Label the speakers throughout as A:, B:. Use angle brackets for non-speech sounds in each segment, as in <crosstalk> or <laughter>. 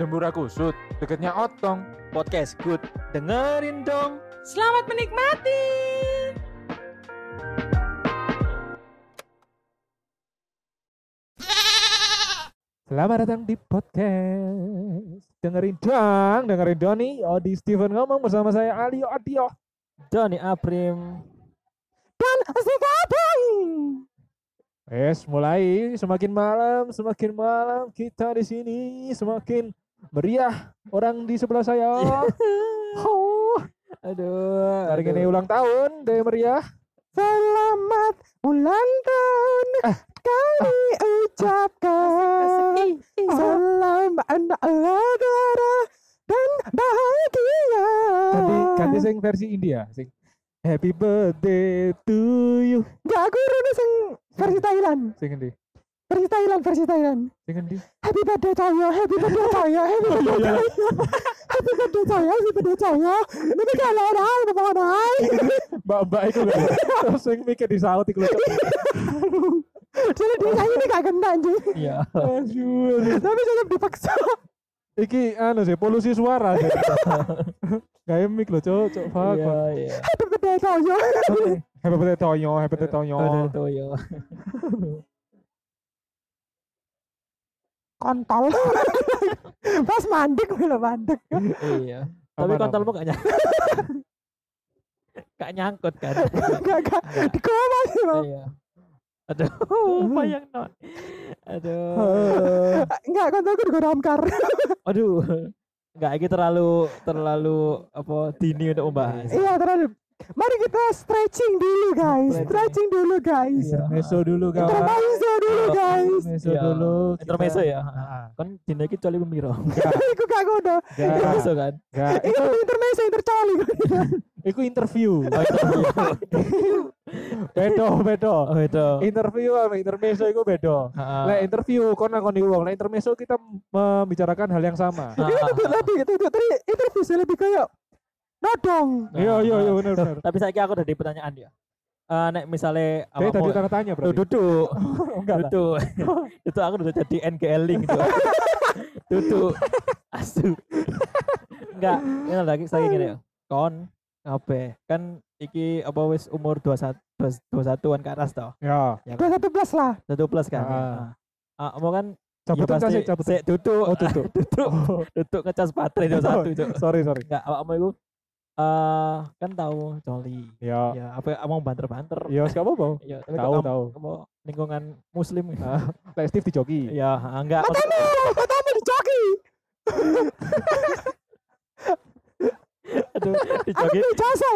A: Dembura kusut, deketnya otong.
B: Podcast good. Dengerin dong.
C: Selamat menikmati.
A: Selamat datang di podcast. Dengerin dong, dengerin Doni, Odi Steven ngomong bersama saya Ali Odio.
B: Johnny Aprim.
A: Dan Asikabai. Yes, mulai semakin malam, semakin malam kita di sini semakin meriah. Orang di sebelah saya. <laughs> oh,
B: Aduh.
A: hari ini ulang tahun, deh meriah. Selamat ulang tahun kami ucapkan. Selamat anak negara dan bahagia. Ganti, ganti sing versi India, sing Happy birthday to you.
D: Enggak, aku sing versi Thailand.
A: Sing endi?
D: Versi Thailand, versi Thailand.
A: Sing endi?
D: Happy birthday Toyo, happy birthday <laughs> Toyo, happy birthday Toyo. Happy birthday Toyo, happy birthday Toyo. Ini kalau ada apa ada.
A: Mbak-mbak itu kan. Terus sing mikir disaut iku lho.
D: Jadi dia nyanyi ini gak kena anjing.
B: Iya.
D: Tapi tetap dipaksa.
A: Iki anu sih polusi suara sih. Kayak mic lho, Cok, Cok. Fuck.
B: Iya, iya.
D: Happy birthday Toyo.
A: Happy birthday Tonyo, happy birthday Tonyo.
B: Aduh, Toyo.
D: Kontol. <laughs> Pas mandek lho mandek.
B: Iya. Tapi kontolmu gak nyangkut. Gak nyangkut kan?
D: Gak gak di koma sih bang.
B: Iya. Aduh, bayang non. Aduh.
D: Enggak kontolku di damkar. <laughs>
B: Aduh. Enggak, ini terlalu terlalu apa dini untuk membahas.
D: Iya terlalu. Mari kita stretching dulu guys.
B: Stretching.
D: Stretching dulu guys.
B: Iya.
A: Meso dulu kawan.
D: Dulu guys.
A: Meso
B: Iya.
A: dulu. kita-
B: Intermezzo ya.
A: Ah,
B: Kan dina iki coli pemiro. <laughs>
D: Iku gak ngono.
B: Intermezzo kan.
A: enggak.
D: Iku intermezzo intercoli. <laughs>
A: Iku interview.
B: Oh, interview. <laughs>
A: Bedo, bedo.
B: Oh, itu.
A: Interview sama intermezzo itu bedo.
B: Heeh.
A: Lek interview kon kon diuang, lek intermezzo kita membicarakan hal yang sama.
D: Ini
B: Heeh.
D: lebih lebih itu itu tadi interview lebih kayak nodong.
A: Iya, iya, iya benar benar.
B: Tapi saya aku udah di pertanyaan ya. Eh nek misalnya
A: Dia tadi tanda tanya berarti.
B: duduk. <laughs>
A: Enggak lah.
B: Duduk. <laughs> itu aku udah jadi NGL link gitu. <laughs> duduk. Asu. Enggak, ini lagi saya gini ya. Kon apa? Kan iki apa wis umur 21 21-an ke atas toh.
A: Ya.
B: Ya kan?
D: satu plus lah.
B: Satu plus kan.
A: Ah.
B: Ah, mau kan
A: Cabutan
B: ya pasti sik duduk.
A: Oh, duduk.
B: duduk.
A: Oh,
B: Duduk ngecas baterai 21 Cuk.
A: sorry, sorry.
B: Enggak, awakmu iku eh kan tahu coli.
A: Ya.
B: Ya, apa mau banter-banter.
A: Ya, gak apa-apa. <laughs>
B: Ya, tapi
A: Tahu,
B: kamu-
A: tahu.
B: kamu lingkungan muslim.
A: Ah, Lek Steve dijoki.
B: Ya, enggak.
D: Matamu, matamu dijoki. <laughs>
B: Aduh, dijoki.
D: Aku jasa. <laughs>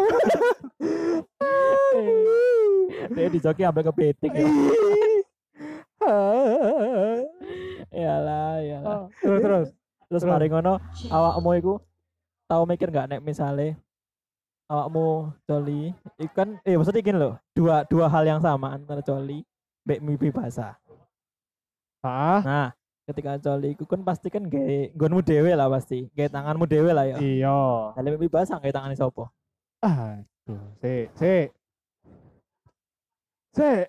B: Dia dijoki sampai ke betik ya. Iyalah, iyalah.
A: Ah, Terus terus.
B: Terus
A: terus.
B: mari ngono, awakmu iku tahu mikir enggak nek misale awakmu coli, iku kan eh maksudnya gini loh, dua dua hal yang sama antara coli mbek mimpi basah.
A: Ah,
B: Nah, ketika coli iku kan pasti kan gawe nggonmu dhewe lah pasti, gawe tanganmu dhewe lah ya.
A: iya.
B: Lek mimpi basah gawe tangane sapa?
A: Aduh, sik, sik. Sik.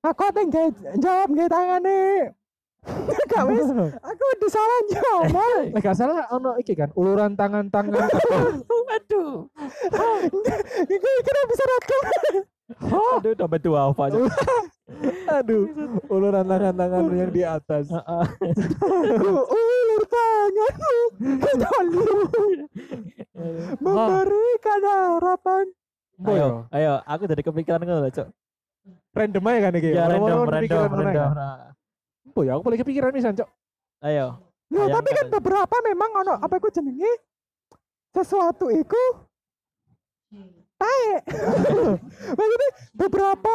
D: Aku tinggal jawab nggak tangane. Gak <laughs> wis. Aku disalah jawab.
A: Lek gak salah ono iki kan uluran tangan-tangan. <laughs>
B: Aduh. <laughs>
D: Iku kita bisa rekam.
B: Aduh, dompet dua apa aja.
A: Aduh, uluran tangan-tangan yang di atas.
B: Heeh.
D: Ulur tanganmu kembali memberikan harapan.
B: Ayo, ayo, aku jadi kepikiran ngono Cuk.
A: random aja kan iki.
B: Ya random, random,
A: orang
B: random.
A: Boy, aku paling kepikiran pisan, Cok.
B: Ayo.
D: Ya, tapi kan beberapa memang ono apa iku jenenge sesuatu iku tae. <laughs> Maksudnya beberapa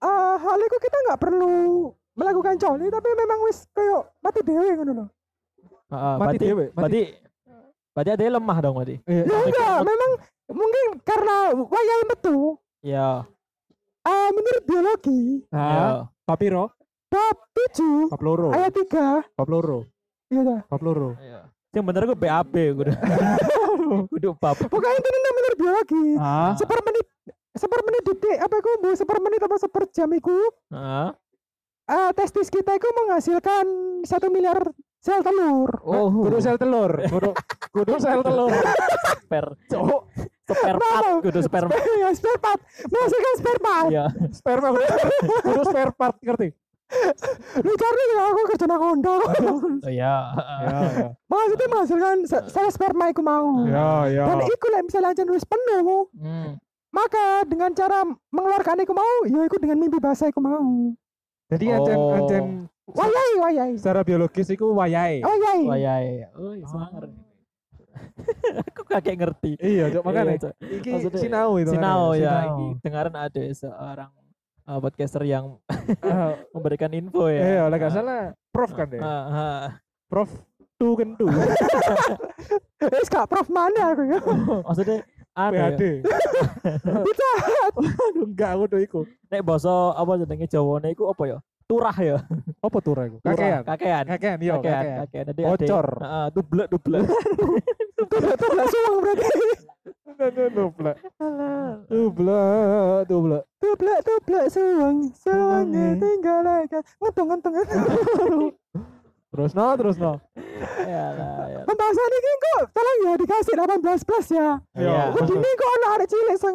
D: eh, hal iku kita nggak perlu melakukan coli tapi memang wis kayak mati dewe ngono loh.
B: Heeh,
A: Mati dewe, mati.
B: berarti berarti ada lemah dong berarti.
A: Iya.
D: Ya enggak, memang mungkin karena wayai metu
B: Iya.
D: eh, menurut biologi
A: Nah,
B: Iya.
A: papiro,
D: bab 7
A: bab loro,
D: ayat 3
A: bab loro,
D: iya dah.
A: bab loro.
B: Iya. Yang bener gue BAB gue udah. <laughs> Kudu bab.
D: Pokoknya itu menurut biologi.
A: Ah,
D: Sepermenit sepermenit detik apa iku bu sepermenit apa seperjam iku
B: Heeh.
D: eh, testis kita itu menghasilkan satu miliar sel telur.
B: Oh,
A: Kudu sel telur, kudu kudu sel telur.
B: spare
A: Cok,
B: spare part,
D: Kenapa? <laughs>
B: kudu spare part.
D: ya spare part. Menghasilkan spare part.
B: Iya.
A: sperma kudu, part ngerti?
D: Lu cari ya aku kerja nang Honda.
B: Oh iya.
A: Ya, ya.
D: Maksudnya menghasilkan sel sperma iku mau.
A: Ya, ya.
D: Dan iku lah misalnya aja nulis penuh,
B: Hmm.
D: maka dengan cara mengeluarkan iku mau, ya iku dengan mimpi basah iku mau.
A: Jadi
B: Oh.
A: ancen
D: Wayai, wayai.
A: secara biologis iku wayahe.
D: Wayai.
B: Oh iya iya. Oh, semangat. <laughs> Aku kakek ngerti.
A: Iya, cok makanya
B: Iya, Cok.
A: iki sinau itu.
B: Sinau ya, dengaran ada seorang uh, podcaster yang
A: Ah, <laughs>
B: memberikan info ya.
A: Iya, oleh gak salah prof kan deh.
B: Ah, ah.
A: Prof tu kan tu. <laughs>
D: Wis gak prof mana aku ya.
B: Maksudnya anu ya,
A: PhD. Aduh, enggak aku tuh iku.
B: nek basa apa jenenge Jawane iku apa ya? Turah ya.
A: Apa tuh iku?
B: Turah,
A: Kakean.
B: Kakean.
A: Kakean, iya,
B: Kakean,
A: kakean. Ocor.
B: Heeh, dublek dublek.
D: Itu lah suang berarti. <laughs>
A: Dublek. Dublek, dublek.
D: Tublek tublek suang, suangnya tinggal lagi. Ngentung ngentung. <laughs>
A: Terus no, terus no.
B: Ya lah, ya.
D: Pembahasan ini kok tolong ya dikasih 18 plus ya.
B: Iya.
D: Begini kok ono arek cilik sing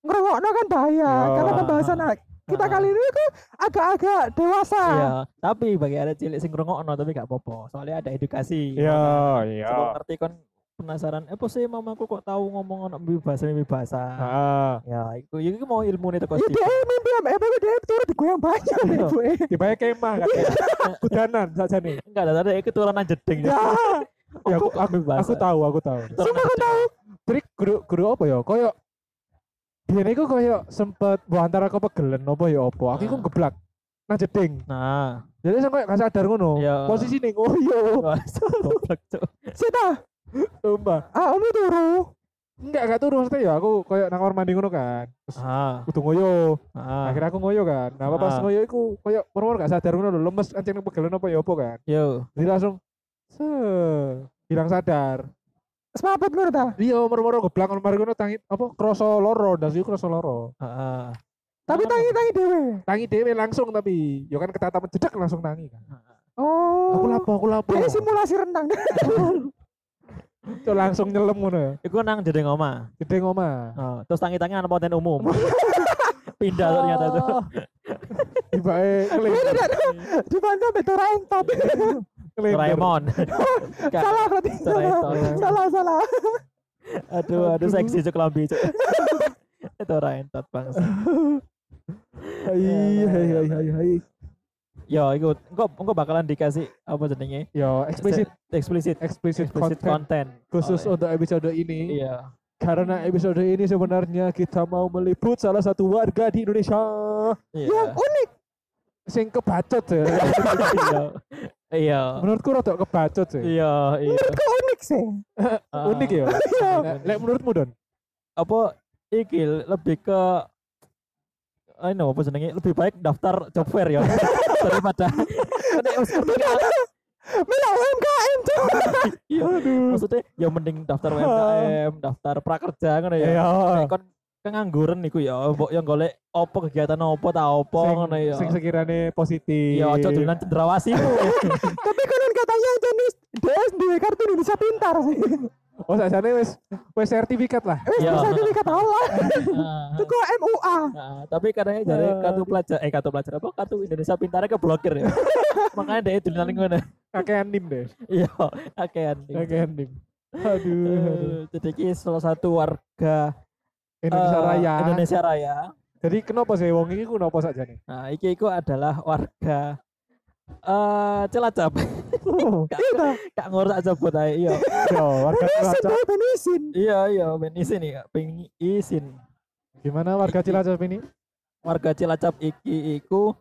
D: ngrungokno kan bahaya
A: Ya.
D: karena pembahasan anak kita kali ini kok agak-agak dewasa.
B: Iya, tapi bagi ada cilik sing ngrungokno tapi gak apa-apa. Soalnya ada edukasi.
A: Iya,
B: Makanya
A: iya.
B: Sebelum ngerti kon penasaran, eh apa sih mamaku kok tahu ngomong ono mimpi bahasa mimpi bahasa.
A: Heeh.
B: Ya, itu itu mau ilmu nih teko
D: Ya dia mimpi ambek apa dia turut digoyang banyak
B: Iya.
D: ibu.
A: Dibayar kemah <laughs> katanya. Kudanan saja nih.
B: Enggak ada ada keturunan jeding.
A: Ya, ya aku,
B: bahasa?
A: aku tahu, aku tahu.
B: Keturunan jeding.
A: Trik guru guru apa ya? Koyo Biyen iku koyo sempet bu antara kau pegelen apa ya apa. Aku iku
B: Ah.
A: geblak. Nah jeding.
B: Nah,
A: Jadi saya koyo gak sadar ngono.
B: Iya.
A: Posisi
B: wah, <laughs> goblok cuk.
D: Sita,
A: Mbak.
D: ah umi turu.
A: Enggak, enggak turun maksudnya ya aku koyo nang kamar mandi ngono kan. Terus
B: Ah,
A: kudu ngoyo.
B: ah.
A: Akhirnya aku ngoyo kan. Nah, pas
B: Ah.
A: ngoyo iku koyo perwar gak sadar ngono lho, lemes ancen pegelen apa ya apa kan.
B: Yo,
A: Jadi langsung se hilang sadar.
D: Semaput ngono ta.
A: Iya, moro-moro geblak ngono mari ngono tangi apa kroso loro, ndas iku kroso loro.
B: heeh.
D: Tapi
B: Ngono.
D: tangi-tangi dhewe.
A: Tangi dhewe langsung tapi yo kan ketatapan jedak langsung tangi kan.
D: Oh.
A: Aku lapo, aku lapo.
D: Dia simulasi renang. <laughs>
A: Cuk, langsung nyelem ngono ya.
B: Iku nang jeding oma.
A: Gede ngoma.
B: Oh, terus tangi-tangi anak ponten umum. <laughs> Pindah ternyata itu.
A: Tibae.
D: Dibantu ambek Dora Entot.
B: Doraemon. <laughs> Gak,
D: Salah berarti. Salah salah.
B: Aduh, aduh seksi cuk lambi cuk. <laughs> Itu ora entot bangsa.
A: Hai hai hai hai hai.
B: Yo, iku engko engko bakalan dikasih apa jenenge?
A: Yo, eksplisit
B: Explicit
A: eksplisit
B: explicit
A: content
B: content.
A: khusus
B: Oh,
A: untuk episode ini.
B: Iya.
A: Karena episode ini sebenarnya kita mau meliput salah satu warga di Indonesia
B: Iya.
D: Yang unik.
A: sing kebacot ya. <laughs>
B: Iya. Iya.
A: Menurutku rada kebacot sih.
B: Iya, iya.
D: Menurutku unik sih.
B: Ah, <laughs>
A: Unik ya.
D: Iya.
A: Lek menurutmu Don?
B: Apa iki lebih ke I know apa jenenge lebih baik daftar job fair ya <laughs> daripada <laughs>
D: Mila UMKM tuh. <laughs>
B: Iya. Maksudnya ya mending daftar UMKM, daftar prakerja ngono ya.
A: Iya.
B: Nek kon kengangguran niku ya, mbok yang golek opo kegiatan opo ta opo ngono ya.
A: sing sekiranya positif.
B: Ya ojo dolanan cendrawasimu.
D: Tapi konon katanya jenis DS di kartu Indonesia Pintar sih.
A: Oh, sajane wis wis sertifikat lah.
B: Iya.
D: bisa sertifikat Allah.
B: Ah,
D: Itu kok MUA.
B: ah, tapi katanya dari kartu pelajar eh kartu pelajar apa kartu Indonesia pintarnya keblokir ya. <laughs> Makanya dia dolanan ngono.
A: Kakean nim deh.
B: Iya, akean.
A: Kakean nim. Aduh, aduh.
B: Eh, Jadi ini salah satu warga
A: Indonesia
B: eh,
A: Raya.
B: Indonesia Raya.
A: Jadi kenapa sih wong iki ku napa saja nih?
B: Nah, iki iku adalah warga eh Cilacap. Kak, <laughs>
D: Iya.
B: kak aja buat ae. Iya.
A: Yo, warga
D: Benisin
A: Cilacap.
D: tuh benisin.
B: Iya, iya, ben isin nih, Kak. Peng isin.
A: Gimana warga
B: Iki.
A: Cilacap ini?
B: Warga Cilacap iki iku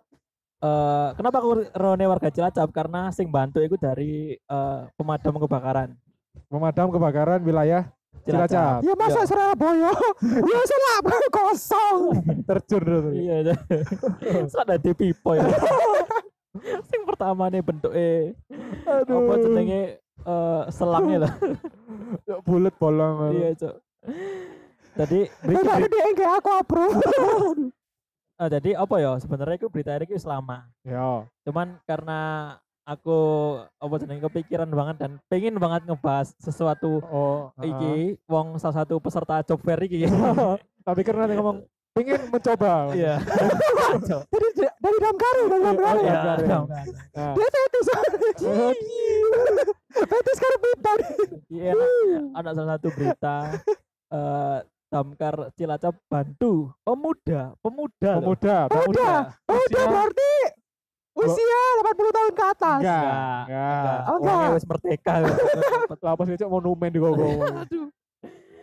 B: eh kenapa aku rone warga Cilacap? Karena sing bantu iku dari eh, pemadam kebakaran.
A: Pemadam kebakaran wilayah Cilacap.
D: Ya masa
B: Iya.
D: Surabaya? <laughs> Ya salah kosong. <laughs>
A: Terjun terus.
B: Iya, ada di pipo ya. <laughs> sing pertama nih bentuknya
A: Aduh.
B: apa jenenge eh selangnya lah. <laughs>
A: Yo, Bulet bolong.
B: iya, Cok. Jadi
D: Tapi dia enggak aku bro.
B: Ah, <laughs> jadi apa ya sebenarnya itu berita ini selama
A: Ya.
B: cuman karena aku apa jenenge kepikiran banget dan pengen banget ngebahas sesuatu
A: Oh,
B: iki wong salah satu peserta job fair iki.
A: Tapi karena ngomong pengen mencoba.
B: Iya. <laughs>
D: Dari dari damkar dari damkar.
A: Oh,
B: Iya.
A: iya. Nah,
D: Dia fetis. fetis karo piton.
B: Iya. Ada salah satu berita eh Damkar Cilacap bantu pemuda, pemuda. loh.
A: pemuda,
D: Pemuda.
A: Usia-
D: dia berarti usia 80 tahun ke atas.
A: Enggak,
B: Enggak,
A: enggak.
D: Oh, enggak.
B: wis merdeka.
A: Lah pas itu monumen di gogo. <laughs>
D: Aduh.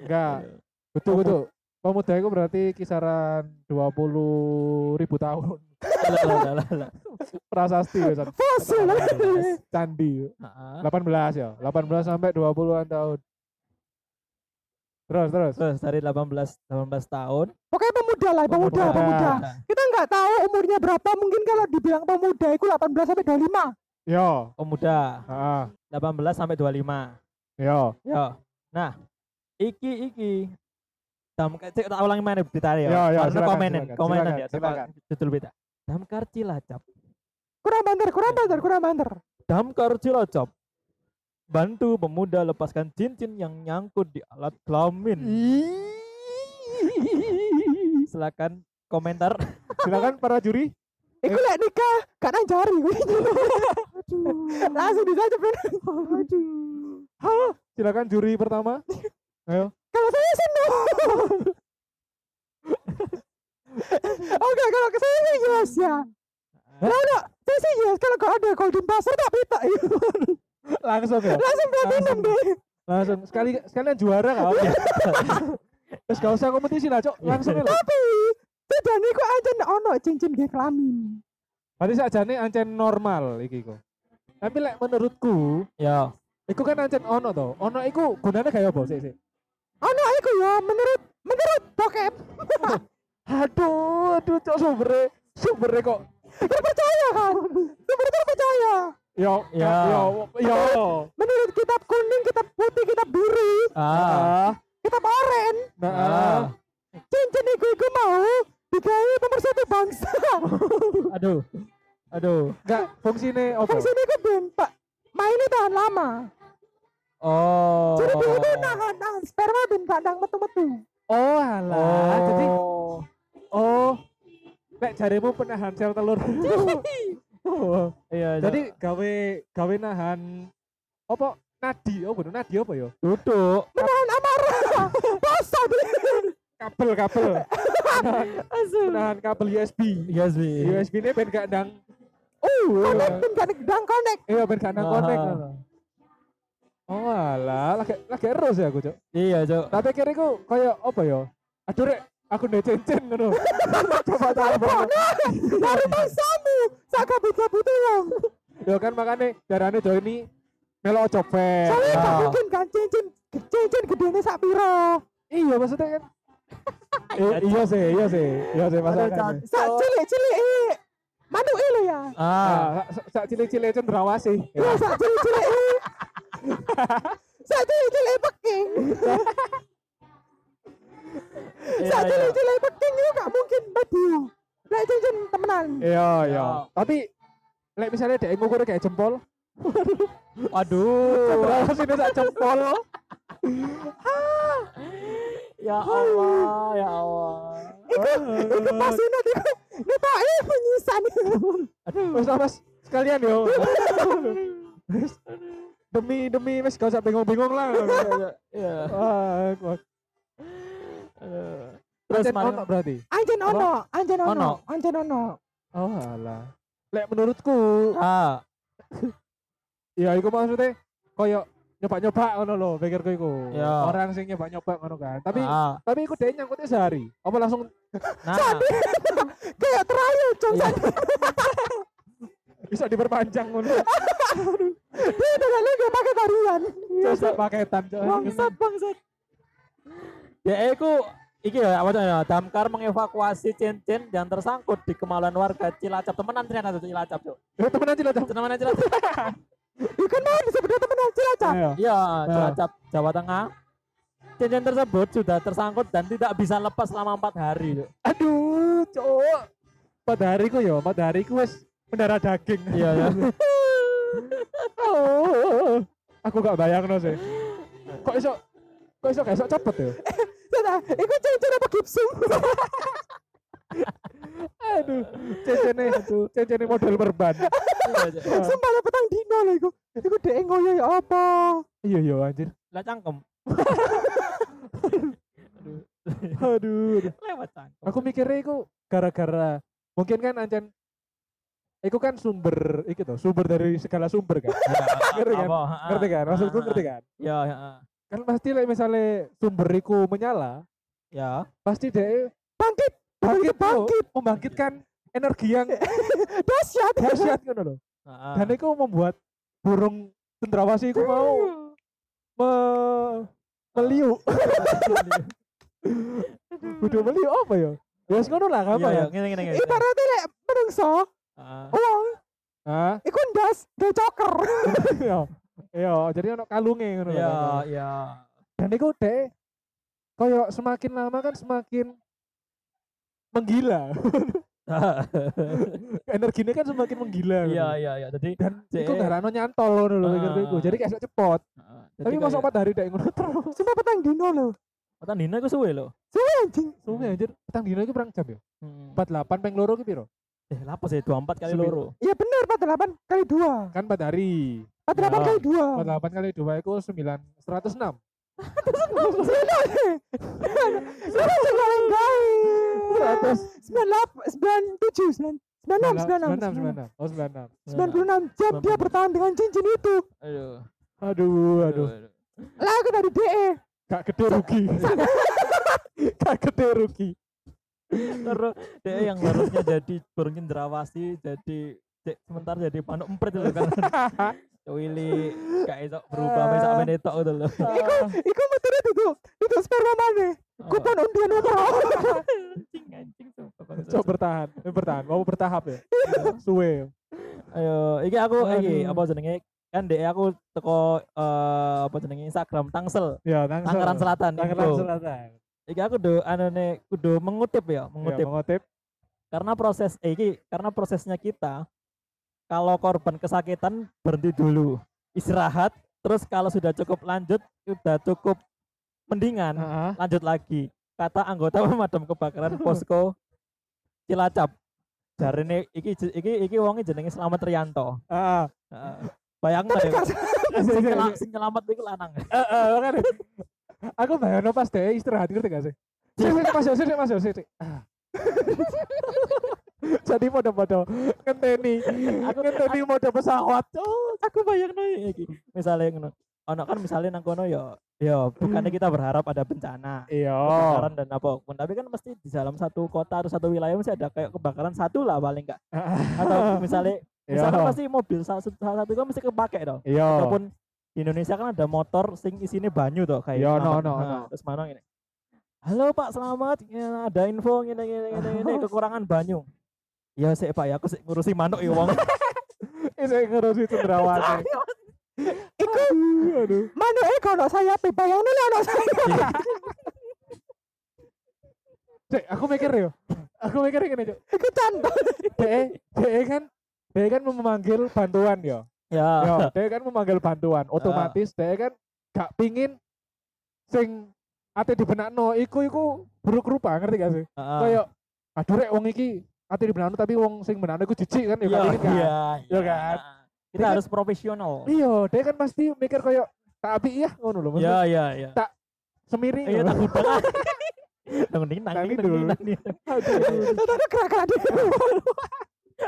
A: Enggak. Betul betul. Pemuda itu berarti kisaran 20 ribu tahun.
B: Lah, <laughs> lah, lah, lah, lah.
A: Prasasti ya.
D: Fosil.
A: candi.
B: Heeh.
A: 18 ya. 18 sampai 20-an tahun. Terus terus.
B: Terus dari 18 18 tahun.
D: Pokoknya pemuda lah, pemuda,
A: Pemuda.
D: pemuda.
B: Nah,
D: Kita nggak tahu umurnya berapa. Mungkin kalau dibilang pemuda itu 18 sampai 25.
A: Yo.
B: Pemuda
A: Heeh.
B: 18 sampai 25.
A: Yo.
B: Yo. Nah, iki iki Damkar cek tak ulangi mana berita ya.
A: Ya, ya, silakan,
B: komenan,
A: silakan, silakan,
B: ya.
A: silakan.
B: Judul berita. Damkar Cilacap.
D: Kurang banter, kurang banter, kurang banter.
B: Damkar Cilacap bantu pemuda lepaskan cincin yang nyangkut di alat kelamin. Silakan komentar.
A: Silakan para juri.
D: Iku lek nikah gak nang jari. Aduh. Langsung disaja Aduh.
A: Silakan juri pertama. Ayo.
D: Kalau saya sih no. Oke, kalau ke saya sih yes ya. Kalau enggak, saya sih yes. Kalau gak ada golden passer tak pita.
A: Langsung ya.
D: Langsung platinum deh.
A: Langsung sekali sekalian juara kau. Terus gak usah kompetisi lah, Cok. Langsung ya.
D: Tapi tidak nih kok aja ono cincin ge kelamin.
A: Berarti sakjane ancen normal iki kok. Tapi lek menurutku,
B: Ya.
A: iku kan ancen ono to. Ono iku gunane kayak apa sih sih?
D: Ono iku ya menurut menurut bokep. <laughs>
A: Aduh, aduh cok sumbernya sumbernya kok.
D: Terpercaya kan? Sumber terpercaya.
A: Yo,
B: Ya.
A: yo, yo.
D: Menurut kitab kuning, kitab putih, kitab biru,
B: Ah.
D: Kitab oren,
A: nah,
B: Ah.
D: cincin iku iku mau digawe pemersatu bangsa. <laughs>
B: Aduh. Aduh.
A: Enggak fungsine apa?
D: Fungsi ini ku ben pak mainnya tahan lama.
B: Oh.
D: Jadi dia itu nahan nahan sperma ben gak nang metu-metu.
A: Oh, alah. Jadi
B: Oh.
A: oh. Lek jarimu penahan sel telur. oh. <laughs>
B: Iya,
A: Jadi gawe gawe nahan apa nadi oh bener nadi apa ya
B: duduk.
D: Menahan amarah. <laughs> Bosa deh.
A: kabel kabel menahan kabel USB
B: Bi.
A: USB ini ben gak ndang
D: Uh, connect ben gak dang connect.
A: iya ben gak connect oh alah lagi lagi terus ya aku cok
B: Iya, Cok.
A: tapi kira aku kayak apa ya aduh rek aku udah cincin ngono <laughs> coba tahu
D: Dari bangsamu. Saka butuh butuh wong.
A: ya kan makanya darahnya jauh ini melo copet
D: Soalnya gak
B: Ah.
D: mungkin kan cincin cincin gedene sak piro.
A: iya maksudnya kan I- <laughs> iya sih iya sih iya sih masalahnya
D: Sak cilik-cilik eh. Manuk lho ya.
B: Ah.
A: ah sak cilik-cilik cenderawasih
D: Iya sak cilik-cilik <laughs> Sak cilik-cilik peking.
B: Iya,
D: Sak
B: iya.
D: cilik-cilik peking itu gak mungkin badi. Lek cincin temenan.
A: Iya, iya.
B: Ya.
A: Tapi lek misalnya dia ngukur kayak jempol,
B: Aduh.
A: terus ini sak jempol.
B: Ya Allah, ya Allah.
D: Iku iku pasti nanti kita eh penyisan.
A: Wes lah, Mas, sekalian yo. <laughs> Demi demi wes gak usah bingung-bingung lah. <laughs>
B: Iya.
A: Ah, kuat.
B: Aduh. Terus mana?
A: ono berarti.
D: Anjen ono, anjen ono,
B: Ono.
D: anjen ono.
A: Oh, alah. Lek menurutku,
B: Ah, <laughs>
A: ya iku maksudnya koyo nyoba-nyoba ngono lho, pikirku iku.
B: Ya.
A: Orang sing nyoba-nyoba ngono kan. Tapi
B: ah.
A: tapi iku dia nyangkutnya sehari. Apa langsung
B: Nah, <laughs>
D: Kayak trial cong
B: Iya.
A: Bisa diperpanjang ngono. <laughs>
D: Dia udah lalu gak pakai tarian.
A: Coba paketan. Cok.
D: Bangsat, bangsat.
B: ya iku iki ya apa ya damkar mengevakuasi cincin yang tersangkut di kemaluan warga Cilacap temenan ternyata tuh Cilacap tuh
A: Eh, temenan aja lah, Cok.
B: temenan Cilacap
D: Ikan mau disebutnya temenan cilacap.
A: Iya.
B: iya Cilacap Jawa Tengah cincin tersebut sudah tersangkut dan tidak bisa lepas selama empat hari Cuk.
A: Aduh, cowok. Pada hariku ya, pada hariku wes mendarah daging.
B: iya ya
A: Oh, <laughs> aku gak bayang sih. Kok iso kok iso iso cepet ya? <laughs>
D: Sudah, iku cincin apa gipsum? <laughs>
A: Aduh, cencene cencene model perban.
D: Sumpah lah petang dino lah iku. Iku dek ngoyo ya apa?
A: Iya iya anjir.
B: Lah cangkem.
A: Aduh. aduh.
B: Lewat cangkem.
A: Aku mikirnya itu gara-gara mungkin kan ancen Iku kan sumber, iki tuh, sumber dari segala sumber kan. <laughs> Ngerti kan? Ngerti kan? Maksudku ngerti kan?
B: Ya, ya.
A: Kan pasti lah misalnya sumber iku menyala,
B: Ya.
A: pasti dia
D: Bangkit,
A: bangkit,
D: bangkit.
A: bangkit, membangkitkan energi yang <laughs>
D: Dahsyat.
A: dahsyat kan loh. Dan itu membuat burung cendrawasih itu mau me meliuk. <laughs> Udah meliuk apa ya? Ya ngono lah
B: Iya,
A: apa
B: iya,
A: ya?
B: ngene.
D: Ibaratnya lek menungso,
B: Heeh.
D: uang,
A: Hah?
D: iku ndas, ndas coker. <laughs>
A: Iya. Iya, jadi ono kalunge ngono
B: Iya, iya.
A: Dan itu deh koyo semakin lama kan semakin menggila. <laughs> Energinya kan semakin menggila.
B: Iya, iya, iya. Jadi
A: Dan
B: Cek.
A: itu garano nyantol ngono lho
B: Ah.
A: mikirku iku. Jadi kayak cepot. Tapi masuk empat hari dek ngono terus.
D: Sumpah petang dino loh.
B: Otak Dina iku suwe lho.
D: Anjing.
A: Suwe anjir, petang dino iki perang jam ya. 48 peng loro ki piro?
B: Eh, lapo sih 24 kali loro.
D: Iya bener 48 kali 2.
A: Kan 4 hari.
D: 48
A: Ya.
D: kali 2.
A: 48 kali 2 itu 9 106.
D: Sudah sekarang
A: Seratus.
D: guys. 98 97 96 96
A: 96 96. Oh 96.
D: 96 jam dia bertahan dengan cincin itu.
B: Aduh.
A: Aduh, aduh.
D: Lah aku dari DE.
A: Gak gede rugi. <laughs> Gak gede rugi. <laughs>
B: Terus dia yang harusnya jadi burung cendrawasih jadi cek sementara jadi panuk emprit itu kan. <laughs> Willy gak iso berubah sampai sampai netok gitu loh. <laughs>
D: Iku iku metere itu. Itu sperma mana? Kupon undian
B: anjing anjing sumpah bangsa.
A: Coba bertahan, eh, bertahan. Mau bertahap ya. Suwe.
B: Ayo, iki aku iki apa jenenge? Kan dek aku teko eh, apa jenenge Instagram Tangsel,
A: Ya, Tangsel.
B: Tangerang Selatan.
A: Tangerang. Selatan.
B: Iki aku do anone kudu mengutip ya,
A: Ya,
B: mengutip.
A: mengutip.
B: karena proses eh, iki karena prosesnya kita kalau korban kesakitan berhenti dulu istirahat terus kalau sudah cukup lanjut sudah cukup mendingan
A: Heeh.
B: lanjut lagi kata anggota <laughs> pemadam kebakaran posko Cilacap jarine iki iki iki wonge jenenge Slamet Rianto
A: Heeh.
B: Heeh. bayangno
D: Tapi
B: ya
D: gak
B: sing nyela- <laughs> sing nyelamat iku lanang
A: Heeh, makanya. Aku bayangno pas deh istirahat ngerti gak sih? Mas Yo, sik, Mas Yo. Ah. <laughs> Jadi mode-mode ngenteni, aku ngenteni mode pesawat.
B: oh aku bayangno iki misalnya ngono ono kan misalnya nang kono ya ya bukannya kita berharap ada bencana
A: Iya.
B: kebakaran dan apa pun tapi kan mesti di dalam satu kota atau satu wilayah mesti ada kayak kebakaran satu lah paling enggak <laughs> atau misalnya misalnya
A: Iya.
B: pasti mobil salah satu, salah satu kan mesti kepake dong
A: Iya.
B: ataupun di Indonesia kan ada motor sing isinya banyu tuh kayak
A: Iya, ono,
B: selamat.
A: ono,
B: Nah,
A: ono.
B: terus mana ini halo pak selamat Ya, ada info gini gini gini, gini kekurangan banyu ya sih pak ya aku sih ngurusi manuk ya wong <laughs>
A: Ini ngurusi cendrawasih.
D: Iku
A: Aduh, aduh.
D: mana eh kalau saya bayangno lah ono saya.
A: Cek, aku mikir yo. Aku mikir gini, Cuk.
D: Iku cantol.
A: DE, DE kan DE kan memanggil bantuan yo.
B: Ya
A: Yo, DE kan memanggil bantuan. Otomatis DE kan gak pingin sing ate dibenakno iku iku buruk rupa ngerti gak sih?
B: Heeh.
A: Kayak aduh rek wong iki ate dibenakno tapi wong sing benakno iku jijik kan ya
B: iya
A: kan.
B: iya
A: Iya kan?
B: kita
A: Dia kan-
B: harus profesional
A: Iya, DE kan pasti mikir kayak tak api iya ngono lho. maksudnya
B: iya iya iya
A: Semiri.
B: iya tak udah <laughs> Nang ning nang ning
A: dulu. Aduh.
D: Tadi gerak-gerak dia.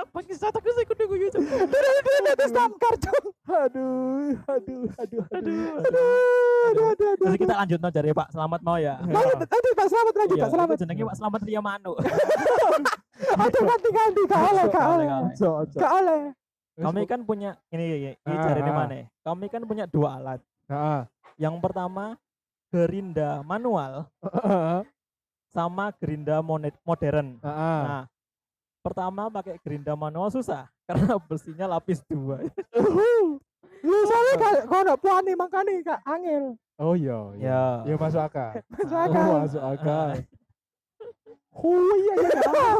B: Pakai saat aku sih kudu guyu.
D: Dari dia nanti stamkar cung.
A: Aduh, aduh, aduh, aduh.
B: Aduh.
D: Aduh, aduh, aduh, aduh.
B: Terus kita lanjut no dari Pak Selamat mau ya.
D: Lanjut, nanti Pak Selamat lanjut,
B: Iya,
D: Pak Selamat.
B: jenenge Pak Selamat Ria Manu. <laughs>
D: Aduh, ganti-ganti, gak oleh, gak oleh. Gak oleh.
B: Kami kan punya ini ini, ini
A: Ah,
B: cari ini
A: ah.
B: mana? Kami kan punya dua alat.
A: Heeh.
B: Yang pertama gerinda manual sama gerinda monet- modern.
A: Heeh.
B: Nah, pertama pakai gerinda manual susah <laughs> karena besinya lapis dua.
D: Lu soalnya kalau kalau nggak puani makanya gak angel.
A: Oh iya, iya.
B: Ya.
A: Ya masuk akal.
D: Masuk
A: Oh,
D: akal.
A: masuk akal.
D: Oh iya iya. iya.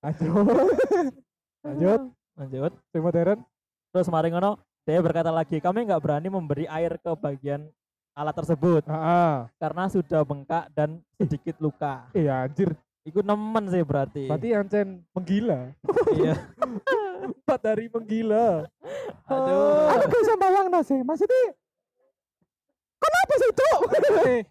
D: <laughs>
A: Aduh. Lanjut,
B: Lanjut.
A: sing modern.
B: Terus mari ngono, dia berkata lagi, kami nggak berani memberi air ke bagian alat tersebut
A: Heeh.
B: karena sudah bengkak dan sedikit luka. <laughs>
A: Iya anjir.
B: Ikut nemen sih berarti.
A: Berarti Ancen menggila.
B: iya. <laughs>
A: Empat hari menggila.
B: Aduh.
D: Aku bisa bayang sih. Maksudnya kenapa sih?
A: Eh,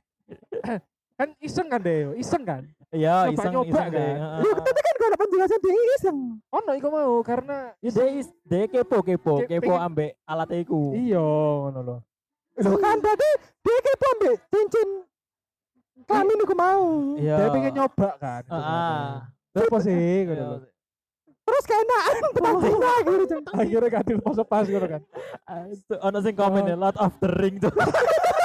A: <laughs> kan iseng kan deh, iseng kan.
B: Iya, iseng
A: nyoba
B: iseng deh.
A: kan?
D: Ya tapi kan gak ada penjelasan dia iseng.
A: Oh no, iku mau karena
B: Ya dia is- dia kepo kepo
A: Ke-
B: kepo ambek alat iku.
A: iya ngono loh.
D: Loh kan berarti dia kepo ambek cincin kelamin aku mau.
B: Iya.
A: Dia pengen nyoba kan.
B: Heeh.
A: Apa sih ngono
B: Iya.
A: loh.
D: Terus keenaan penancing lagi gitu.
A: Akhirnya kadil pas pas ngono kan.
B: Ah, itu Ono sing komen ya, Lord of the Ring tuh. <laughs>